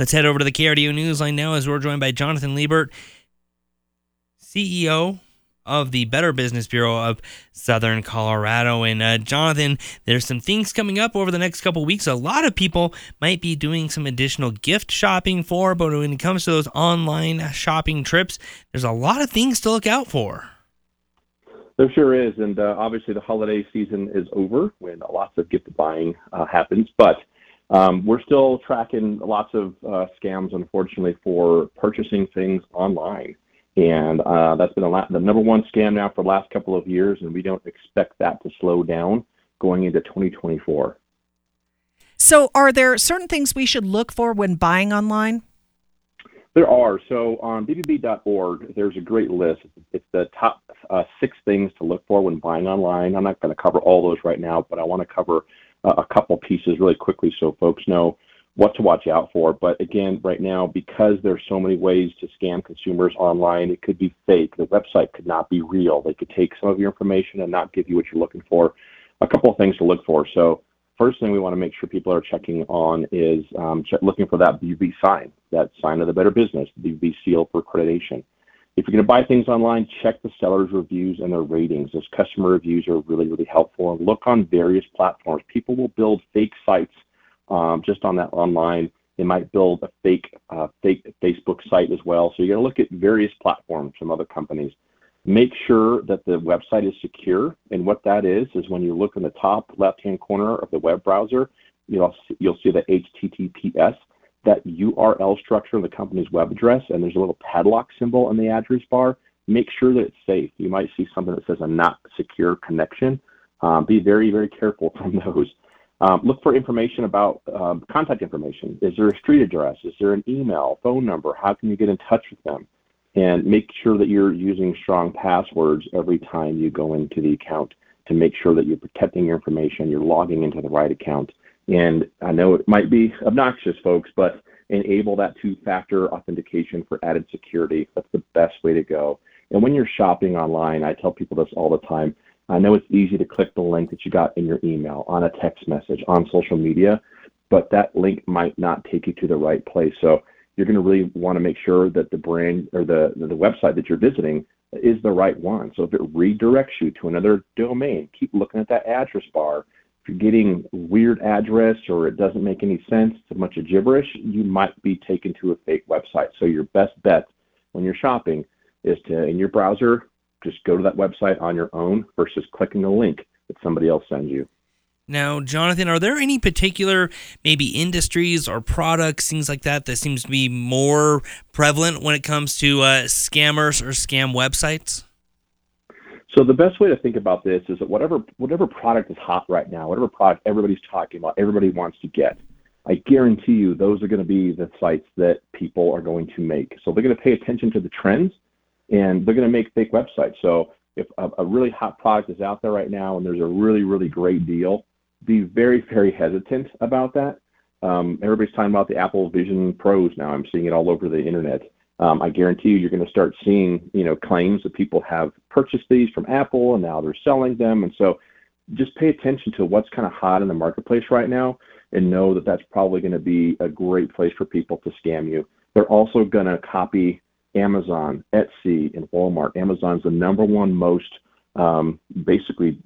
Let's head over to the KRDO Newsline now as we're joined by Jonathan Liebert, CEO of the Better Business Bureau of Southern Colorado. And uh, Jonathan, there's some things coming up over the next couple weeks. A lot of people might be doing some additional gift shopping for, but when it comes to those online shopping trips, there's a lot of things to look out for. There sure is, and uh, obviously the holiday season is over when lots of gift buying uh, happens, but um, we're still tracking lots of uh, scams, unfortunately, for purchasing things online. And uh, that's been la- the number one scam now for the last couple of years, and we don't expect that to slow down going into 2024. So, are there certain things we should look for when buying online? There are. So, on bbb.org, there's a great list. It's the top uh, six things to look for when buying online. I'm not going to cover all those right now, but I want to cover a couple pieces really quickly so folks know what to watch out for. But again, right now, because there's so many ways to scam consumers online, it could be fake. The website could not be real. They could take some of your information and not give you what you're looking for. A couple of things to look for. So first thing we want to make sure people are checking on is um, looking for that BB sign, that sign of the better business, the BB seal for accreditation. If you're going to buy things online, check the seller's reviews and their ratings. Those customer reviews are really, really helpful. And look on various platforms. People will build fake sites um, just on that online. They might build a fake uh, fake Facebook site as well. So you're going to look at various platforms from other companies. Make sure that the website is secure. And what that is is when you look in the top left-hand corner of the web browser, you'll see, you'll see the HTTPS, that URL structure of the company's web address, and there's a little padlock symbol in the address bar. Make sure that it's safe. You might see something that says a not secure connection. Um, be very, very careful from those. Um, look for information about um, contact information. Is there a street address? Is there an email, phone number? How can you get in touch with them? And make sure that you're using strong passwords every time you go into the account to make sure that you're protecting your information, you're logging into the right account. And I know it might be obnoxious, folks, but enable that two factor authentication for added security. That's the best way to go. And when you're shopping online, I tell people this all the time I know it's easy to click the link that you got in your email, on a text message, on social media, but that link might not take you to the right place. So you're going to really want to make sure that the brand or the, the website that you're visiting is the right one. So if it redirects you to another domain, keep looking at that address bar. You're getting weird address or it doesn't make any sense, it's a bunch of gibberish, you might be taken to a fake website. So your best bet when you're shopping is to, in your browser, just go to that website on your own versus clicking a link that somebody else sends you. Now, Jonathan, are there any particular maybe industries or products, things like that, that seems to be more prevalent when it comes to uh, scammers or scam websites? So the best way to think about this is that whatever whatever product is hot right now, whatever product everybody's talking about, everybody wants to get, I guarantee you those are going to be the sites that people are going to make. So they're going to pay attention to the trends and they're going to make fake websites. So if a, a, really hot product is out there right now and there's a really, really great deal, be very, very hesitant about that. Um, everybody's talking about the Apple Vision Pros now. I'm seeing it all over the internet. Um, I guarantee you, you're going to start seeing, you know, claims that people have purchased these from Apple and now they're selling them. And so, just pay attention to what's kind of hot in the marketplace right now, and know that that's probably going to be a great place for people to scam you. They're also going to copy Amazon, Etsy, and Walmart. Amazon's the number one most um, basically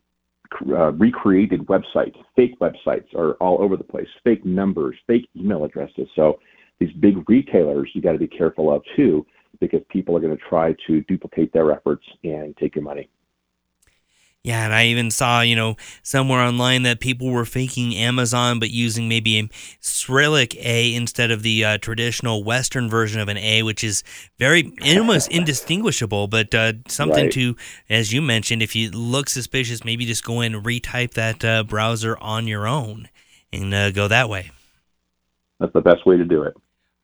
uh, recreated websites. Fake websites are all over the place. Fake numbers, fake email addresses. So these big retailers, you got to be careful of too, because people are going to try to duplicate their efforts and take your money. Yeah, and I even saw, you know, somewhere online that people were faking Amazon but using maybe a Cyrillic A instead of the uh, traditional Western version of an A, which is very almost indistinguishable. But uh, something right. to, as you mentioned, if you look suspicious, maybe just go in and retype that uh, browser on your own and uh, go that way. That's the best way to do it.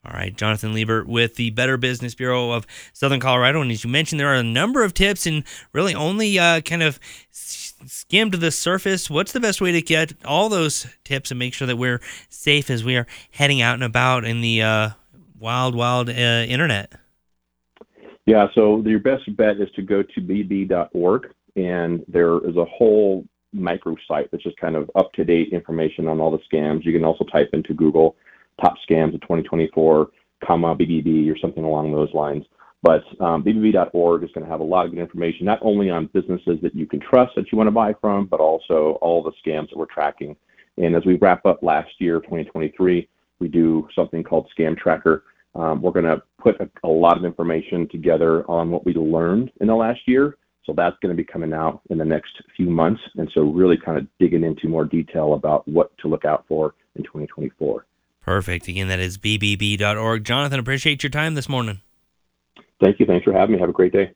All right, Jonathan Liebert with the Better Business Bureau of Southern Colorado. And as you mentioned, there are a number of tips and really only uh, kind of skimmed the surface. What's the best way to get all those tips and make sure that we're safe as we are heading out and about in the uh, wild, wild uh, internet? Yeah, so your best bet is to go to bb.org, and there is a whole microsite that's just kind of up to date information on all the scams. You can also type into Google top scams of 2024, comma BBB or something along those lines. But um, BBB.org is going to have a lot of good information, not only on businesses that you can trust that you want to buy from, but also all the scams that we're tracking. And as we wrap up last year, 2023, we do something called Scam Tracker. Um, we're going to put a, a, lot of information together on what we learned in the last year. So that's going to be coming out in the next few months. And so really kind of digging into more detail about what to look out for in 2024. Perfect. Again, that is bbb.org. Jonathan, appreciate your time this morning. Thank you. Thanks for having me. Have a great day.